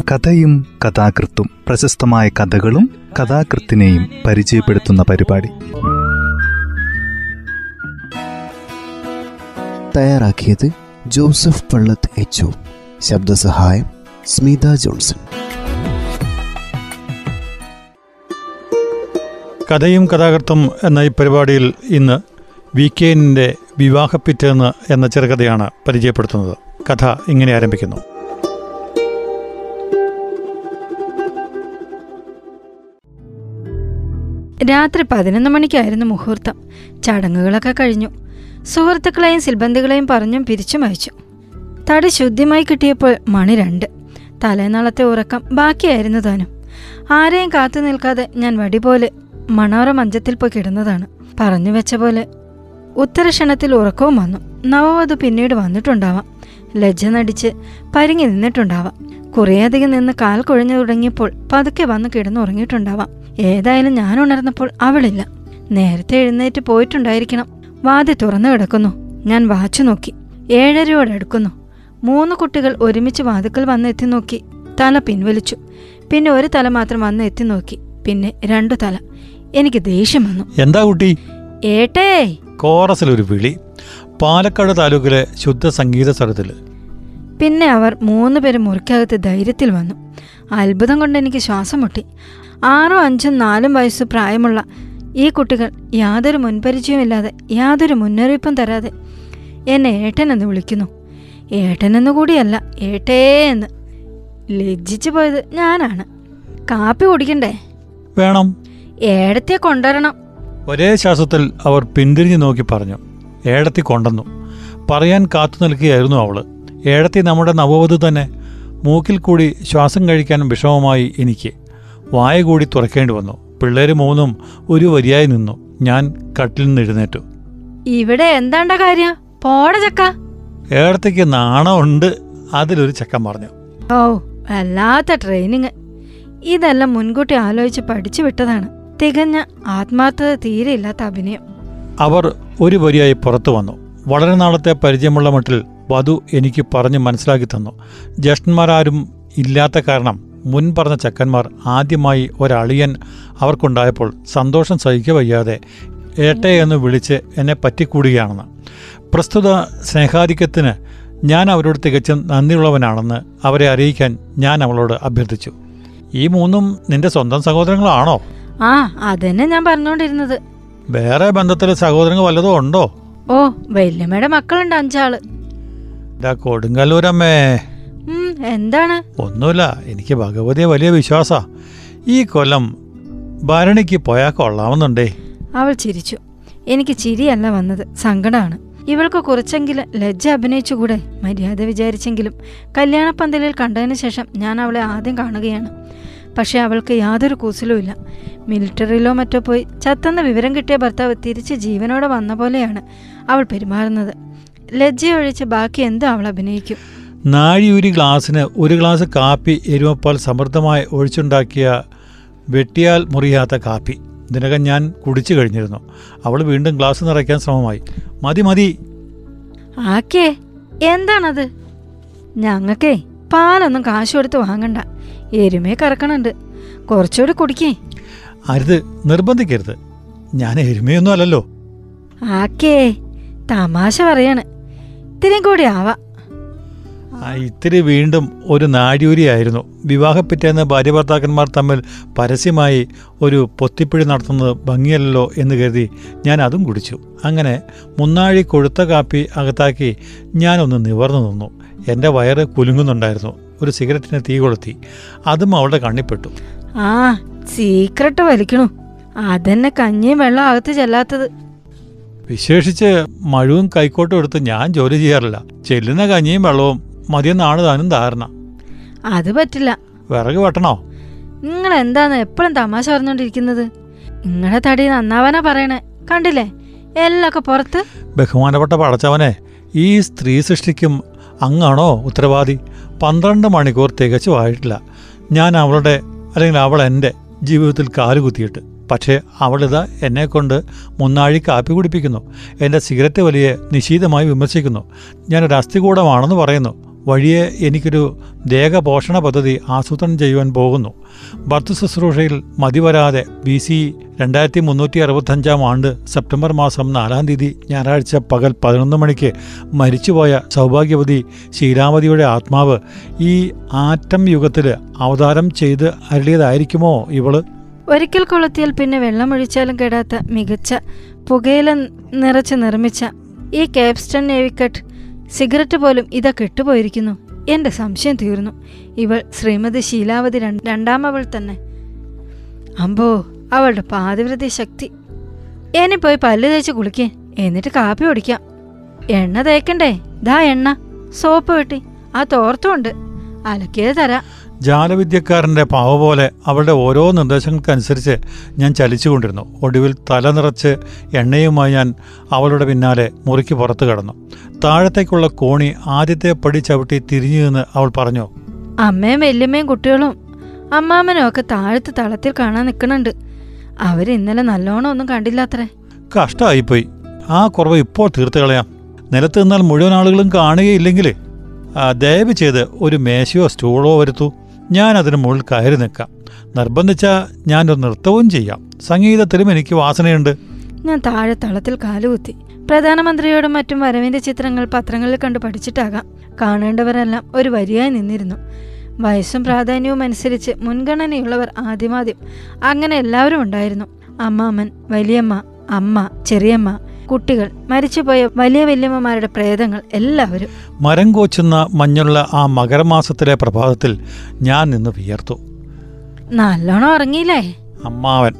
കഥയും കഥാകൃത്തും പ്രശസ്തമായ കഥകളും കഥാകൃത്തിനെയും പരിചയപ്പെടുത്തുന്ന പരിപാടി. തയ്യാറാക്കിയത് ജോസഫ് പള്ളത്ത് എച്ച് ശബ്ദസഹായം സ്മിത ജോൺസൺ. കഥയും കഥാകൃത്തും എന്ന ഈ പരിപാടിയിൽ ഇന്ന് വി കെ എന്നിന്റെ വിവാഹപ്പിറ്റേന്ന് എന്ന ചെറുകഥയാണ് പരിചയപ്പെടുത്തുന്നത്. കഥ ഇങ്ങനെ ആരംഭിക്കുന്നു. രാത്രി പതിനൊന്ന് മണിക്കായിരുന്നു മുഹൂർത്തം. ചടങ്ങുകളൊക്കെ കഴിഞ്ഞു. സുഹൃത്തുക്കളെയും സിൽബന്ധികളെയും പറഞ്ഞും പിരിച്ചും അയച്ചു. തടി ശുദ്ധിമായി കിട്ടിയപ്പോൾ മണി രണ്ട്. തലേനാളത്തെ ഉറക്കം ബാക്കിയായിരുന്നു താനും. ആരെയും കാത്തു നിൽക്കാതെ ഞാൻ വടി പോലെ മണോര മഞ്ചത്തിൽ പോയി കിടന്നതാണ്. പറഞ്ഞു വെച്ച പോലെ ഉത്തരക്ഷണത്തിൽ ഉറക്കവും വന്നു. നവവധു പിന്നീട് വന്നിട്ടുണ്ടാവാം. ലജ്ജ നടിച്ച് പരിങ്ങി നിന്നിട്ടുണ്ടാവാം. കുറേയധികം നിന്ന് കാൽ കുഴഞ്ഞു തുടങ്ങിയപ്പോൾ പതുക്കെ വന്ന് കിടന്നുറങ്ങിയിട്ടുണ്ടാവാം. ഏതായാലും ഞാൻ ഉണർന്നപ്പോൾ അവളില്ല. നേരത്തെ എഴുന്നേറ്റ് പോയിട്ടുണ്ടായിരിക്കണം. വാതി തുറന്നു കിടക്കുന്നു. ഞാൻ വാച്ചു നോക്കി. ഏഴരയോടടുക്കുന്നു മൂന്ന് കുട്ടികൾ ഒരുമിച്ച് വാതുക്കൽ വന്നെത്തി നോക്കി. തല പിൻവലിച്ചു. പിന്നെ ഒരു തല മാത്രം വന്ന് എത്തി നോക്കി. പിന്നെ രണ്ടു തല. എനിക്ക് ദേഷ്യം വന്നു. എന്താ കുട്ടി? ഏട്ടേ! ഒരു വിളി. പാലക്കാട് താലൂക്കിലെ ശുദ്ധ സംഗീത സ്ഥലത്തിൽ പിന്നെ അവർ മൂന്ന് പേരും മുറിക്കകത്ത് ധൈര്യത്തിൽ വന്നു. അത്ഭുതം കൊണ്ട് എനിക്ക് ശ്വാസം മുട്ടി. ആറും അഞ്ചും നാലും വയസ്സ് പ്രായമുള്ള ഈ കുട്ടികൾ യാതൊരു മുൻപരിചയമില്ലാതെ യാതൊരു മുന്നറിയിപ്പും തരാതെ എന്നെ ഏട്ടനെന്ന് വിളിക്കുന്നു. ഏട്ടനെന്ന് കൂടിയല്ല ഏട്ടേ എന്ന് ലജ്ജിച്ചു പോയത് ഞാനാണ്. കാപ്പി കുടിക്കണ്ടേ? വേണം. ഏടത്തെ കൊണ്ടുവരണം. ഒരേ ശ്വാസത്തിൽ അവർ പിന്തിരിഞ്ഞു നോക്കി പറഞ്ഞു. ഏടത്തി കൊണ്ടുവന്നു. പറയാൻ കാത്തു നിൽക്കുകയായിരുന്നു അവൾ. ഏടത്തി നമ്മുടെ നവവധു തന്നെ മൂക്കിൽ കൂടി ശ്വാസം കഴിക്കാൻ വിഷമമായി എനിക്ക് വായ കൂടി തുറക്കേണ്ടി വന്നു. പിള്ളേര് മൂന്നും ഒരു വരിയായി നിന്നു. ഞാൻ കട്ടിൽ നിന്ന് എഴുന്നേറ്റു. ഇവിടെ എന്താണ്ട കാര്യം? പോട ചക്ക. ഏടത്തേക്ക് നാണമുണ്ട്. അതിലൊരു ചക്കൻ പറഞ്ഞു ഓ വല്ലാത്ത ട്രെയിനിങ്. ഇതെല്ലാം മുൻകൂട്ടി ആലോചിച്ച് പഠിച്ചു വിട്ടതാണ്. തികഞ്ഞ ആത്മാർത്ഥത തീരെയില്ലാത്ത അഭിനയം. അവർ ഒരു വരിയായി പുറത്തു വന്നു. വളരെ നാളത്തെ പരിചയമുള്ള മട്ടിൽ വധു എനിക്ക് പറഞ്ഞ് മനസ്സിലാക്കി തന്നു. ജ്യേഷ്ഠന്മാരാരും ഇല്ലാത്ത കാരണം മുൻ പറഞ്ഞ ചക്കന്മാർ ആദ്യമായി ഒരളിയൻ അവർക്കുണ്ടായപ്പോൾ സന്തോഷം സഹിക്ക വയ്യാതെ ഏട്ടെ എന്ന് വിളിച്ച് എന്നെ പറ്റിക്കൂടുകയാണെന്ന്. പ്രസ്തുത സ്നേഹാധിക്യത്തിന് ഞാൻ അവരോട് തികച്ചും നന്ദിയുള്ളവനാണെന്ന് അവരെ അറിയിക്കാൻ ഞാൻ അവളോട് അഭ്യർത്ഥിച്ചു. ഈ മൂന്നും നിന്റെ സ്വന്തം സഹോദരങ്ങളാണോ? ആ അതന്നെ ഞാൻ പറഞ്ഞോണ്ടിരുന്നത് വേറെ ബന്ധത്തിൽ സഹോദരങ്ങൾ വല്ലതും ഉണ്ടോ? ഓ വല്യമ്മയുടെ മക്കളുണ്ട് അഞ്ചാൾ. കൊടുങ്ങല്ലൂരമ്മേ. എന്താണ്? ഒന്നുമില്ല എനിക്ക് ഭഗവതിയെ വലിയ വിശ്വാസ. ഈ കൊല്ലം ഭരണിക്ക് പോയാൽ കൊള്ളാമെന്നുണ്ടേ. അവൾ ചിരിച്ചു. എനിക്ക് ചിരിയല്ല വന്നത് സങ്കടമാണ് ഇവൾക്ക് കുറച്ചെങ്കിലും ലജ്ജ അഭിനയിച്ചുകൂടെ? മര്യാദ വിചാരിച്ചെങ്കിലും. കല്യാണപ്പന്തലിൽ കണ്ടതിന് ശേഷം ഞാൻ അവളെ ആദ്യം കാണുകയാണ്. പക്ഷേ അവൾക്ക് യാതൊരു കൂസലുമില്ല മിലിറ്ററിയിലോ മറ്റോ പോയി ചത്തെന്ന വിവരം കിട്ടിയ ഭർത്താവ് തിരിച്ച് ജീവനോടെ വന്ന പോലെയാണ് അവൾ പെരുമാറുന്നത്. ലജ്ജയൊഴിച്ച് ബാക്കി എന്തും അവൾ അഭിനയിക്കും. നാഴിയൂരി ഗ്ലാസ്സിന് ഒരു ഗ്ലാസ് കാപ്പി എരുമപ്പാൽ സമൃദ്ധമായി ഒഴിച്ചുണ്ടാക്കിയ വെട്ടിയാൽ മുറിയാത്ത കാപ്പി. ഇതിനകം ഞാൻ കുടിച്ചു കഴിഞ്ഞിരുന്നു. അവൾ വീണ്ടും ഗ്ലാസ് നിറയ്ക്കാൻ ശ്രമമായി. മതി മതി. ആക്കേ എന്താണത്? ഞങ്ങൾക്കേ പാലൊന്നും കാശ് കൊടുത്ത് വാങ്ങണ്ട. എരുമേ കറക്കണുണ്ട്. കുറച്ചുകൂടി കുടിക്കേ. അരുത് നിർബന്ധിക്കരുത്. ഞാൻ എരുമയൊന്നും അല്ലല്ലോ. ആക്കേ തമാശ പറയാണ്. ഇത്തിരിയും കൂടി ആവാ. ഇത്തിരി വീണ്ടും ഒരു നാഴിയൂരിയായിരുന്നു വിവാഹപ്പിറ്റേന്ന് ഭാര്യ ഭർത്താക്കന്മാർ തമ്മിൽ പരസ്യമായി ഒരു പൊത്തിപ്പിഴി നടത്തുന്നത് ഭംഗിയല്ലോ എന്ന് കരുതി ഞാൻ അതും കുടിച്ചു. അങ്ങനെ മുന്നാഴി കൊഴുത്ത കാപ്പി അകത്താക്കി ഞാനൊന്ന് നിവർന്നു നിന്നു. എന്റെ വയറ് കുലുങ്ങുന്നുണ്ടായിരുന്നു. ഒരു സിഗരറ്റിന് തീ കൊളുത്തി. അതും അവളുടെ കണ്ണിപ്പെട്ടു ആ സീക്രട്ട് വലിക്കണു. അതന്നെ കഞ്ഞിയും വെള്ളം അകത്ത് ചെല്ലാത്തത്. വിശേഷിച്ച് മഴുവും കൈക്കോട്ടും എടുത്ത് ഞാൻ ജോലി ചെയ്യാറില്ല. ചെല്ലുന്ന കഞ്ഞിയും വെള്ളവും മതിയെന്നാണ് താനും ധാരണ. അത് പറ്റില്ല. വിറക് വെട്ടണോ? നിങ്ങൾ എന്താന്ന് എപ്പോഴും തമാശ പറഞ്ഞോണ്ടിരിക്കുന്നത്? നിങ്ങളുടെ തടി നന്നാവാനാ പറയണേ. കണ്ടില്ലേ? എല്ലൊക്കെ പുറത്ത്. ബഹുമാനപ്പെട്ട പടച്ചവനെ ഈ സ്ത്രീ സൃഷ്ടിക്കും അങ്ങാണോ ഉത്തരവാദി? പന്ത്രണ്ട് മണിക്കൂർ തികച്ചുമായിട്ടില്ല ഞാൻ അവളുടെ അല്ലെങ്കിൽ അവൾ എന്റെ ജീവിതത്തിൽ കാലുകുത്തിയിട്ട് പക്ഷേ അവളിതാ എന്നെക്കൊണ്ട് മുന്നാഴി കാപ്പി കുടിപ്പിക്കുന്നു. എന്റെ സിഗരറ്റ് വലിയ നിശീതമായി വിമർശിക്കുന്നു. ഞാനൊരു അസ്ഥികൂടമാണെന്ന് പറയുന്നു. വഴിയെ എനിക്കൊരു ദേഹപോഷണ പദ്ധതി ആസൂത്രണം ചെയ്യുവാൻ പോകുന്നു. ഭർത്തു ശുശ്രൂഷയിൽ മതിവരാതെ ബി സി രണ്ടായിരത്തി മുന്നൂറ്റി അറുപത്തഞ്ചാം ആണ്ട് സെപ്റ്റംബർ മാസം നാലാം തീയതി ഞായറാഴ്ച പകൽ പതിനൊന്ന് മണിക്ക് മരിച്ചുപോയ സൗഭാഗ്യവതി ശീലാവതിയുടെ ആത്മാവ് ഈ ആറ്റം യുഗത്തിൽ അവതാരം ചെയ്ത് അരുളിയതായിരിക്കുമോ ഇവൾ? ഒരിക്കൽ കൊളുത്തിയാൽ പിന്നെ വെള്ളമൊഴിച്ചാലും കെടാത്ത മികച്ച പുകയില നിറച്ച് നിർമ്മിച്ച ഈ കേപ്സ്റ്റൺ നേവിക്കട്ട് സിഗരറ്റ് പോലും ഇതാ കെട്ടുപോയിരിക്കുന്നു. എന്റെ സംശയം തീർന്നു. ഇവൾ ശ്രീമതി ശീലാവതി രണ്ടാമവൾ തന്നെ. അമ്പോ അവളുടെ പാതിവ്രത ശക്തി. എന്നെ പോയി പല്ല് തേച്ച് കുളിക്കേ. എന്നിട്ട് കാപ്പി ഓടിക്കാം എണ്ണ തേക്കണ്ടേ? ദാ എണ്ണ. സോപ്പ് വെട്ടി. ആ തോർത്തുണ്ട് അലക്കിയത് തരാം. ജാലവിദ്യക്കാരന്റെ പാവ പോലെ അവളുടെ ഓരോ നിർദ്ദേശങ്ങൾക്കനുസരിച്ച് ഞാൻ ചലിച്ചുകൊണ്ടിരുന്നു. ഒടുവിൽ തല നിറച്ച് എണ്ണയുമായി ഞാൻ അവളുടെ പിന്നാലെ മുറിക്ക് പുറത്തു കടന്നു. താഴത്തേക്കുള്ള കോണി ആദ്യത്തെ പടി ചവിട്ടി തിരിഞ്ഞു നിന്ന് അവൾ പറഞ്ഞു. അമ്മയും വല്യമ്മയും കുട്ടികളും അമ്മാമ്മനും ഒക്കെ താഴത്ത് തളത്തിൽ കാണാൻ നിൽക്കണുണ്ട് അവർ ഇന്നലെ നല്ലോണം ഒന്നും കണ്ടില്ലാത്രേ. കഷ്ടമായിപ്പോയി ആ കുറവ് ഇപ്പോൾ തീർത്ത് കളയാം. നിലത്ത് നിന്നാൽ മുഴുവൻ ആളുകളും കാണുകയില്ലെങ്കിൽ ദയവ് ചെയ്ത് ഒരു മേശയോ സ്റ്റൂളോ വരുത്തൂ. ഞാൻ അതിന് മുകളിൽ കയറി നിൽക്കാം. നിർബന്ധിച്ചാൽ ഞാനൊരു നൃത്തവും ചെയ്യാം. സംഗീതത്തിലും എനിക്ക് വാസനയുണ്ട്. ഞാൻ താഴെ തളത്തിൽ കാലുകുത്തി. പ്രധാനമന്ത്രിയോടും മറ്റും വരവിന്റെ ചിത്രങ്ങൾ പത്രങ്ങളിൽ കണ്ടു പഠിച്ചിട്ടാകാം. കാണേണ്ടവരെല്ലാം ഒരു വരിയായി നിന്നിരുന്നു. വയസ്സും പ്രാധാന്യവും അനുസരിച്ച് മുൻഗണനയുള്ളവർ ആദ്യമാദ്യം അങ്ങനെ എല്ലാവരും ഉണ്ടായിരുന്നു. അമ്മാമ്മൻ വലിയമ്മ അമ്മ ചെറിയമ്മ കുട്ടികൾ മരിച്ചുപോയ വലിയ വല്യമ്മമാരുടെ പ്രേതങ്ങൾ എല്ലാവരും. മരം കോച്ചുന്ന മഞ്ഞുള്ള ആ മകരമാസത്തിലെ പ്രഭാതത്തിൽ ഞാൻ നിന്ന് വിയർത്തു. നല്ലോണം ഉറങ്ങിയില്ലേ? അമ്മാവൻ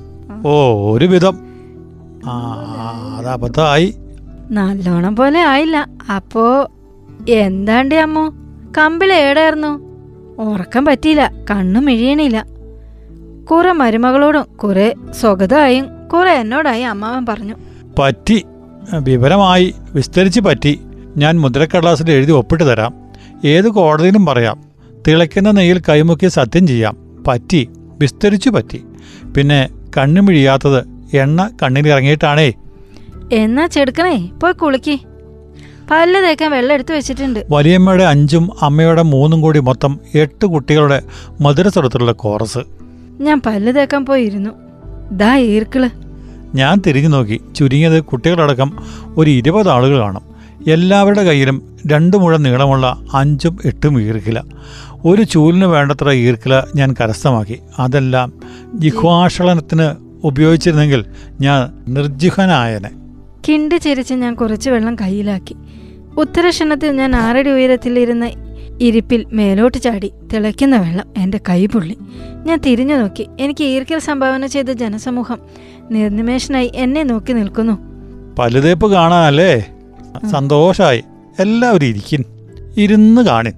ഓ ഒരു വിധം ആ അത് അബദ്ധമായി. നല്ലോണം പോലെ ആയില്ല. അപ്പോ എന്താണ്ടി അമ്മോ? കമ്പിള ഏടായിരുന്നു. ഉറക്കം പറ്റിയില്ല കണ്ണു മിഴിയണില്ല കുറെ മരുമകളോടും കുറെ സ്വഗതമായും കുറെ എന്നോടായി അമ്മാവൻ പറഞ്ഞു. പറ്റി. വിവരമായി വിസ്തരിച്ച് പറ്റി ഞാൻ മുദ്രക്കടലാസിൽ എഴുതി ഒപ്പിട്ട് തരാം. ഏത് കോടതിയിലും പറയാം. തിളയ്ക്കുന്ന നെയ്യിൽ കൈമുക്കി സത്യം ചെയ്യാം. പറ്റി വിസ്തരിച്ചു പറ്റി. പിന്നെ കണ്ണു മിഴിയാത്തത് എണ്ണ കണ്ണിലിറങ്ങിയിട്ടാണേ എന്നാ ചെടുക്കണേ പോയി കുളിക്ക്. പല്ല് തേക്കാൻ വെള്ളം എടുത്തു വെച്ചിട്ടുണ്ട്. വലിയമ്മയുടെ അഞ്ചും അമ്മയുടെ മൂന്നും കൂടി മൊത്തം എട്ട് കുട്ടികളുടെ മധുരസ്വരത്തിലുള്ള കോറസ്. ഞാൻ പല്ല് തേക്കാൻ പോയിരുന്നു. ദാ ഈർക്കിൾ. ഞാൻ തിരിഞ്ഞു നോക്കി. ചുരുങ്ങിയത് കുട്ടികളടക്കം ഒരു ഇരുപത് ആളുകൾ കാണും. എല്ലാവരുടെ കയ്യിലും രണ്ടു മുഴ നീളമുള്ള അഞ്ചും എട്ടും ഈർക്കില. ഒരു ചൂലിന് വേണ്ടത്ര ഈർക്കില ഞാൻ കരസ്ഥമാക്കി. അതെല്ലാം ജിഹ്വാഷളനത്തിന് ഉപയോഗിച്ചിരുന്നെങ്കിൽ ഞാൻ നിർജിഹനായനെ കിണ്ടി ചിരിച്ച് ഞാൻ കുറച്ച് വെള്ളം കയ്യിലാക്കി. ഉത്തരക്ഷണത്തിൽ ഞാൻ ആറടി ഉയരത്തിലിരുന്ന ഇരിപ്പിൽ മേലോട്ട് ചാടി തിളയ്ക്കുന്ന വെള്ളം എന്റെ കൈ പൊള്ളി. ഞാൻ തിരിഞ്ഞു നോക്കി. എനിക്ക് ഈർക്കൽ സംഭാവന ചെയ്ത ജനസമൂഹം നിർനിമേഷനായി എന്നെ നോക്കി നിൽക്കുന്നു. പലുതേപ്പ് കാണാനല്ലേ? സന്തോഷായി. എല്ലാവരും ഇരിക്കും ഇരുന്ന് കാണിൻ.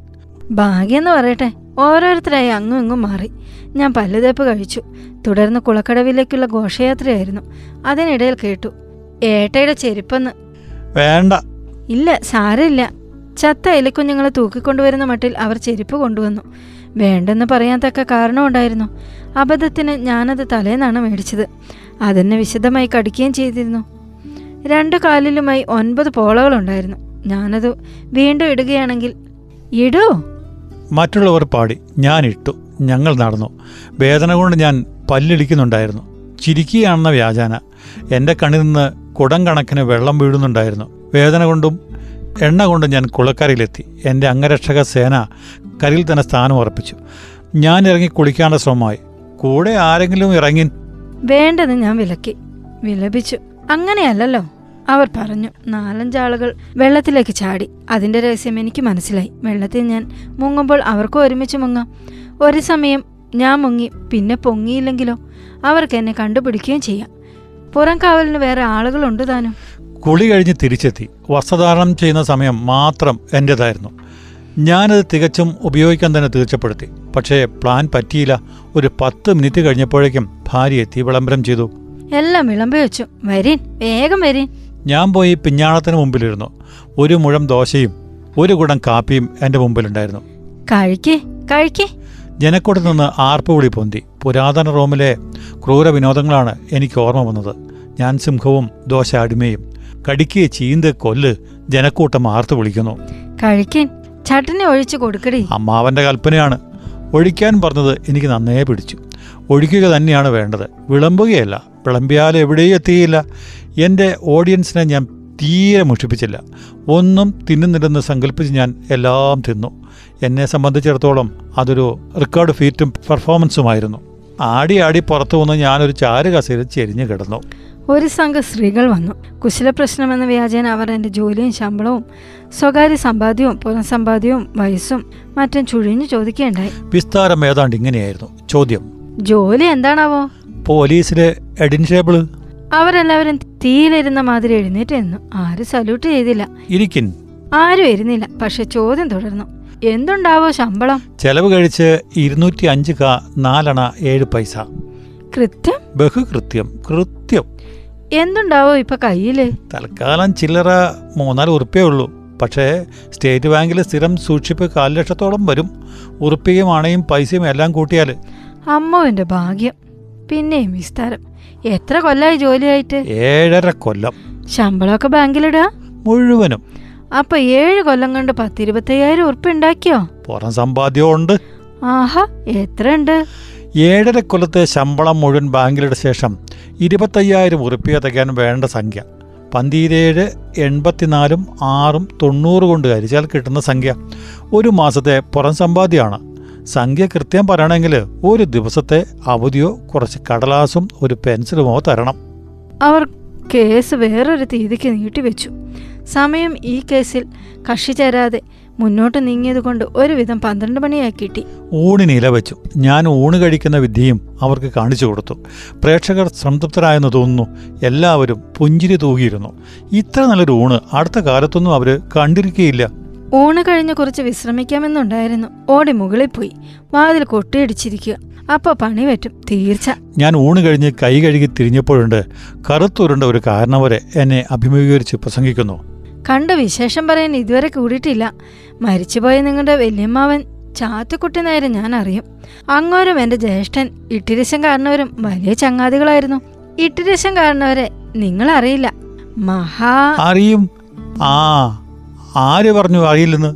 ഭാഗ്യെന്ന് പറയട്ടെ ഓരോരുത്തരായി അങ്ങും ഇങ്ങും മാറി. ഞാൻ പല്ലുതേപ്പ് കഴിച്ചു. തുടർന്ന് കുളക്കടവിലേക്കുള്ള ഘോഷയാത്രയായിരുന്നു. അതിനിടയിൽ കേട്ടു ഏട്ടയുടെ ചെരുപ്പെന്ന്. വേണ്ട. ഇല്ല സാരമില്ല. ചത്ത എലിക്കുഞ്ഞുങ്ങളെ തൂക്കിക്കൊണ്ടുവരുന്ന മട്ടിൽ അവർ ചെരുപ്പ് കൊണ്ടുവന്നു. വേണ്ടെന്ന് പറയാൻ തക്ക കാരണമുണ്ടായിരുന്നു. അബദ്ധത്തിന് ഞാനത് തലേന്നാണ് മേടിച്ചത്. അതെന്നെ വിശദമായി കടിക്കുകയും ചെയ്തിരുന്നു. രണ്ട് കാലിലുമായി ഒൻപത് പോളകളുണ്ടായിരുന്നു. ഞാനത് വീണ്ടും ഇടുകയാണെങ്കിൽ ഇടൂ. മറ്റുള്ളവർ പാടി ഞാൻ ഇട്ടു ഞങ്ങൾ നടന്നു. വേദന കൊണ്ട് ഞാൻ പല്ലിടിക്കുന്നുണ്ടായിരുന്നു. ചിരിക്കുകയാണെന്ന വ്യാജാന. എന്റെ കണ്ണിൽ നിന്ന് കുടം കണക്കിന് വെള്ളം വീഴുന്നുണ്ടായിരുന്നു. വേദന കൊണ്ടും എണ്ണ കൊണ്ടും ഞാൻ കുളക്കരയിലെത്തി. എന്റെ അംഗരക്ഷക സേന കരയിൽ തന്നെ സ്ഥാനം ഉറപ്പിച്ചു. ഞാൻ ഇറങ്ങി കുളിക്കാനുള്ള ശ്രമമായി. കൂടെ ആരെങ്കിലും ഇറങ്ങി വേണ്ടെന്ന് ഞാൻ വിലക്കി. വിലപിച്ചു. അങ്ങനെയല്ലല്ലോ. അവർ പറഞ്ഞു നാലഞ്ചാളുകൾ വെള്ളത്തിലേക്ക് ചാടി. അതിന്റെ രഹസ്യം എനിക്ക് മനസ്സിലായി. വെള്ളത്തിൽ ഞാൻ മുങ്ങുമ്പോൾ അവർക്കും ഒരുമിച്ച് മുങ്ങാം. ഒരു സമയം ഞാൻ മുങ്ങി പിന്നെ പൊങ്ങിയില്ലെങ്കിലോ? അവർക്ക് എന്നെ കണ്ടുപിടിക്കുകയും ചെയ്യാം. പുറം കാവലിന് വേറെ ആളുകളുണ്ട് താനും. കുളി കഴിഞ്ഞ് തിരിച്ചെത്തി. വസ്ത്രധാരണം ചെയ്യുന്ന സമയം മാത്രം എന്റേതായിരുന്നു ഞാനത് തികച്ചും ഉപയോഗിക്കാൻ തന്നെ തീർച്ചപ്പെടുത്തി. പക്ഷേ പ്ലാൻ പറ്റിയില്ല. ഒരു പത്ത് മിനിറ്റ് കഴിഞ്ഞപ്പോഴേക്കും ഭാര്യ എത്തി വിളംബരം ചെയ്തു. എല്ലാം വിളമ്പി വെച്ചു. വരീൻ വേഗം വരീൻ. ഞാൻ പോയി പിഞ്ഞാണത്തിന് മുമ്പിലിരുന്നു. ഒരു മുഴം ദോശയും ഒരു കുടം കാപ്പിയും എന്റെ മുമ്പിലുണ്ടായിരുന്നു. കഴിക്കേ കഴിക്കേ. ജനക്കൂട്ടത്തിൽ നിന്ന് ആർപ്പുവിളി പൊന്തി. പുരാതന റോമിലെ ക്രൂര വിനോദങ്ങളാണ് എനിക്ക് ഓർമ്മ വന്നത്. ഞാൻ സിംഹവും ദോശ അടിമയും. കടിക്ക് ചീന്ത് കൊല്ല് ജനക്കൂട്ടം ആർത്തു വിളിക്കുന്നു. കഴിക്കേൻ. ചട്ടനെ ഒഴിച്ചു കൊടുക്കടി. അമ്മാവന്റെ കൽപ്പനയാണ്. ഒഴിക്കാൻ പറഞ്ഞത് എനിക്ക് നന്നേ പിടിച്ചു. ഒഴിക്കുക തന്നെയാണ് വേണ്ടത്. വിളമ്പുകയല്ല. വിളമ്പിയാൽ എവിടെയും എത്തിയില്ല. എന്റെ ഓഡിയൻസിനെ ഞാൻ തീരെ മുഷിപ്പിച്ചില്ല. ഒന്നും തിന്നുന്നില്ലെന്ന് സങ്കല്പിച്ച് ഞാൻ എല്ലാം തിന്നു. എന്നെ സംബന്ധിച്ചിടത്തോളം അതൊരു റെക്കോർഡ് ഫീറ്റും പെർഫോമൻസുമായിരുന്നു ആടി ആടി പുറത്തു വന്ന് ഞാനൊരു ചാരു കസേര ചെരിഞ്ഞു കിടന്നു. ഒരു സംഘം സ്ത്രീകൾ വന്നു. കുശല പ്രശ്നമെന്ന വ്യാജേന അവർ എന്റെ ജോലിയും ശമ്പളവും സ്വകാര്യ സമ്പാദ്യവും പുറം സമ്പാദ്യവും വയസ്സും മറ്റും ചുഴിഞ്ഞു ചോദിക്കുകയുണ്ടായി. വിസ്താരം ഏതാണ്ട് ഇങ്ങനെയായിരുന്നു. ചോദ്യം. ജോലി എന്താണാവോ? പോലീസിലെ എഡിൻഷേബിൾ അവരെല്ലാവരും തീയിലിരുന്ന മാതിരി എഴുന്നേറ്റ് നിന്നു. ആരും സല്യൂട്ട് ചെയ്തില്ല. ഇരിക്കിൻ. ആരും ഇരുന്നില്ല. പക്ഷെ ചോദ്യം തുടർന്നു. എന്തുണ്ടാവോ ശമ്പളം? ചെലവ് കഴിച്ച് ഇരുന്നൂറ്റി അഞ്ച് കാ നാലണ ഏഴ് പൈസ. കൃത്യം? ബഹുകൃത്യം. കൃത്യം. എന്തുണ്ടാവോ ഇപ്പൊ കയ്യിൽ? തൽക്കാലം ചില്ലറ മൂന്നാൽ ഉറുപ്പേ ഉള്ളൂ. പക്ഷേ സ്റ്റേറ്റ് ബാങ്കിൽ സ്ഥിരം സൂക്ഷിപ്പ് കാൽ ലക്ഷത്തോളം വരും. ഉറുപ്പികയും അണയും പൈസയും എല്ലാം കൂട്ടിയാൽ. അമ്മുവിന്റെ ഭാഗ്യം. പിന്നെയും വിസ്താരം. എത്ര കൊല്ലായി ജോലിയായിട്ട്? ഏഴര കൊല്ലം. ശമ്പളമൊക്കെ ബാങ്കിലിടാ? മുഴുവനും. അപ്പൊ ഏഴ് കൊല്ലം കൊണ്ട് പത്തിരുപത്തയ്യായിരം ഉറുപ്പ് ഉണ്ടാക്കിയോ? പുറം സമ്പാദ്യം ഉണ്ട്. ആഹാ എത്ര ഉണ്ട് ഏഴര കൊല്ലത്തെ ശമ്പളം മുഴുവൻ ബാങ്കിലിട്ട ശേഷം ഇരുപത്തയ്യായിരം ഉറുപ്പിക തികയാൻ വേണ്ട സംഖ്യ. പന്തിരേഴ് എൺപത്തിനാലും ആറും തൊണ്ണൂറ് കൊണ്ട് ഹരിച്ചാൽ കിട്ടുന്ന സംഖ്യ. ഒരു മാസത്തെ പുറം സമ്പാദ്യമാണ്. സംഖ്യ കൃത്യം പറയണമെങ്കിൽ ഒരു ദിവസത്തെ അവധിയോ കുറച്ച് കടലാസും ഒരു പെൻസിലുമോ തരണം. അവർ കേസ് വേറൊരു തീയതിക്ക് നീട്ടിവെച്ചു. സമയം ഈ കേസിൽ കക്ഷി ചേരാതെ മുന്നോട്ട് നീങ്ങിയതുകൊണ്ട് ഒരുവിധം പന്ത്രണ്ട് മണിയായി കിട്ടി. ഊണിന് ഇല വെച്ചു. ഞാൻ ഊണ് കഴിക്കുന്ന വിദ്യയും അവർക്ക് കാണിച്ചു കൊടുത്തു. പ്രേക്ഷകർ സംതൃപ്തരായെന്ന് തോന്നുന്നു. എല്ലാവരും പുഞ്ചിരി തൂകിയിരുന്നു. ഇത്ര നല്ലൊരു ഊണ് അടുത്ത കാലത്തൊന്നും അവർ കണ്ടിരിക്കുകയില്ല ഊണ് കഴിഞ്ഞ് കുറച്ച് വിശ്രമിക്കാമെന്നുണ്ടായിരുന്നു. ഓടി മുകളിൽ പോയി. വാതിൽ കൊട്ടിയടിച്ചിരിക്കുക. അപ്പൊ പണി പറ്റും. തീർച്ച. ഞാൻ ഊണ് കഴിഞ്ഞ് കൈ കഴുകി തിരിഞ്ഞപ്പോഴുണ്ട് കറുത്തുരുണ്ട ഒരു കാരണവരെ എന്നെ അഭിമുഖീകരിച്ച് പ്രസംഗിക്കുന്നു. കണ്ട വിശേഷം പറയാൻ ഇതുവരെ കൂടിയിട്ടില്ല. മരിച്ചുപോയ നിങ്ങളുടെ വല്യമ്മാവൻ ചാത്തുക്കുട്ടി നേരം ഞാൻ അറിയും അങ്ങോരും എന്റെ ജ്യേഷ്ഠൻ ഇട്ടിരശം കാരണവരും വലിയ ചങ്ങാതികളായിരുന്നു. ഇട്ടിരശം കാരണവരെ നിങ്ങൾ അറിയില്ല മഹാ അറിയും. ആ ആര് പറഞ്ഞു അറിയില്ലെന്ന്?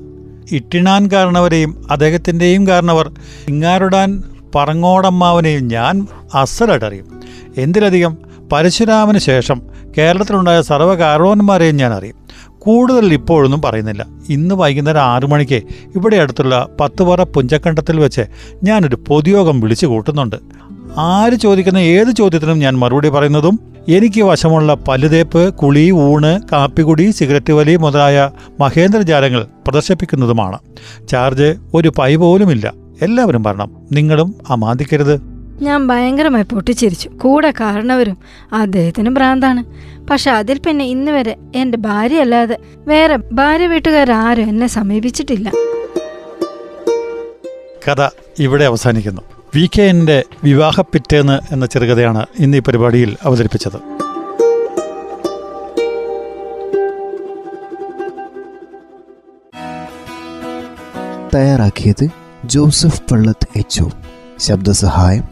ഇട്ടിണാൻ കാരണവരെയും അദ്ദേഹത്തിന്റെയും കാരണവർ ഇങ്ങാരുടാൻ പറങ്ങോടമ്മാവനെയും ഞാൻ അസലായിട്ട് അറിയും എന്തിലധികം? പരശുരാമന് ശേഷം കേരളത്തിലുണ്ടായ സർവകാരണവന്മാരെയും ഞാൻ അറിയും കൂടുതൽ ഇപ്പോഴൊന്നും പറയുന്നില്ല. ഇന്ന് വൈകുന്നേരം ആറു മണിക്ക് ഇവിടെ അടുത്തുള്ള പത്തുപറ പുഞ്ചക്കണ്ടത്തിൽ വെച്ച് ഞാനൊരു പൊതുയോഗം വിളിച്ചു കൂട്ടുന്നുണ്ട്. ആര് ചോദിക്കുന്ന ഏത് ചോദ്യത്തിനും ഞാൻ മറുപടി പറയുന്നതും എനിക്ക് വശമുള്ള പല്ലുതേപ്പ് കുളി ഊണ് കാപ്പികുടി സിഗരറ്റ് വലി മുതലായ മഹേന്ദ്രജാലങ്ങൾ പ്രദർശിപ്പിക്കുന്നതുമാണ്. ചാർജ് ഒരു പൈ പോലുമില്ല. എല്ലാവരും പറയണം നിങ്ങളും അമാന്തിക്കരുത്. ഞാൻ ഭയങ്കരമായി പൊട്ടിച്ചിരിച്ചു. കൂടെ കാരണവരും അദ്ദേഹത്തിന് ഭ്രാന്താണ്. പക്ഷെ അതിൽ പിന്നെ ഇന്ന് വരെ എന്റെ ഭാര്യ അല്ലാതെ വേറെ ഭാര്യ വീട്ടുകാരും എന്നെ സമീപിച്ചിട്ടില്ല. കഥ ഇവിടെ അവസാനിക്കുന്നു. വി കെ എന്റെ വിവാഹപ്പിറ്റേന്ന് എന്ന ചെറുകഥയാണ് ഇന്ന് ഈ പരിപാടിയിൽ അവതരിപ്പിച്ചത്. തയ്യാറാക്കിയത് ജോസഫ് പള്ളത്ത് എച്ച് ശബ്ദസഹായം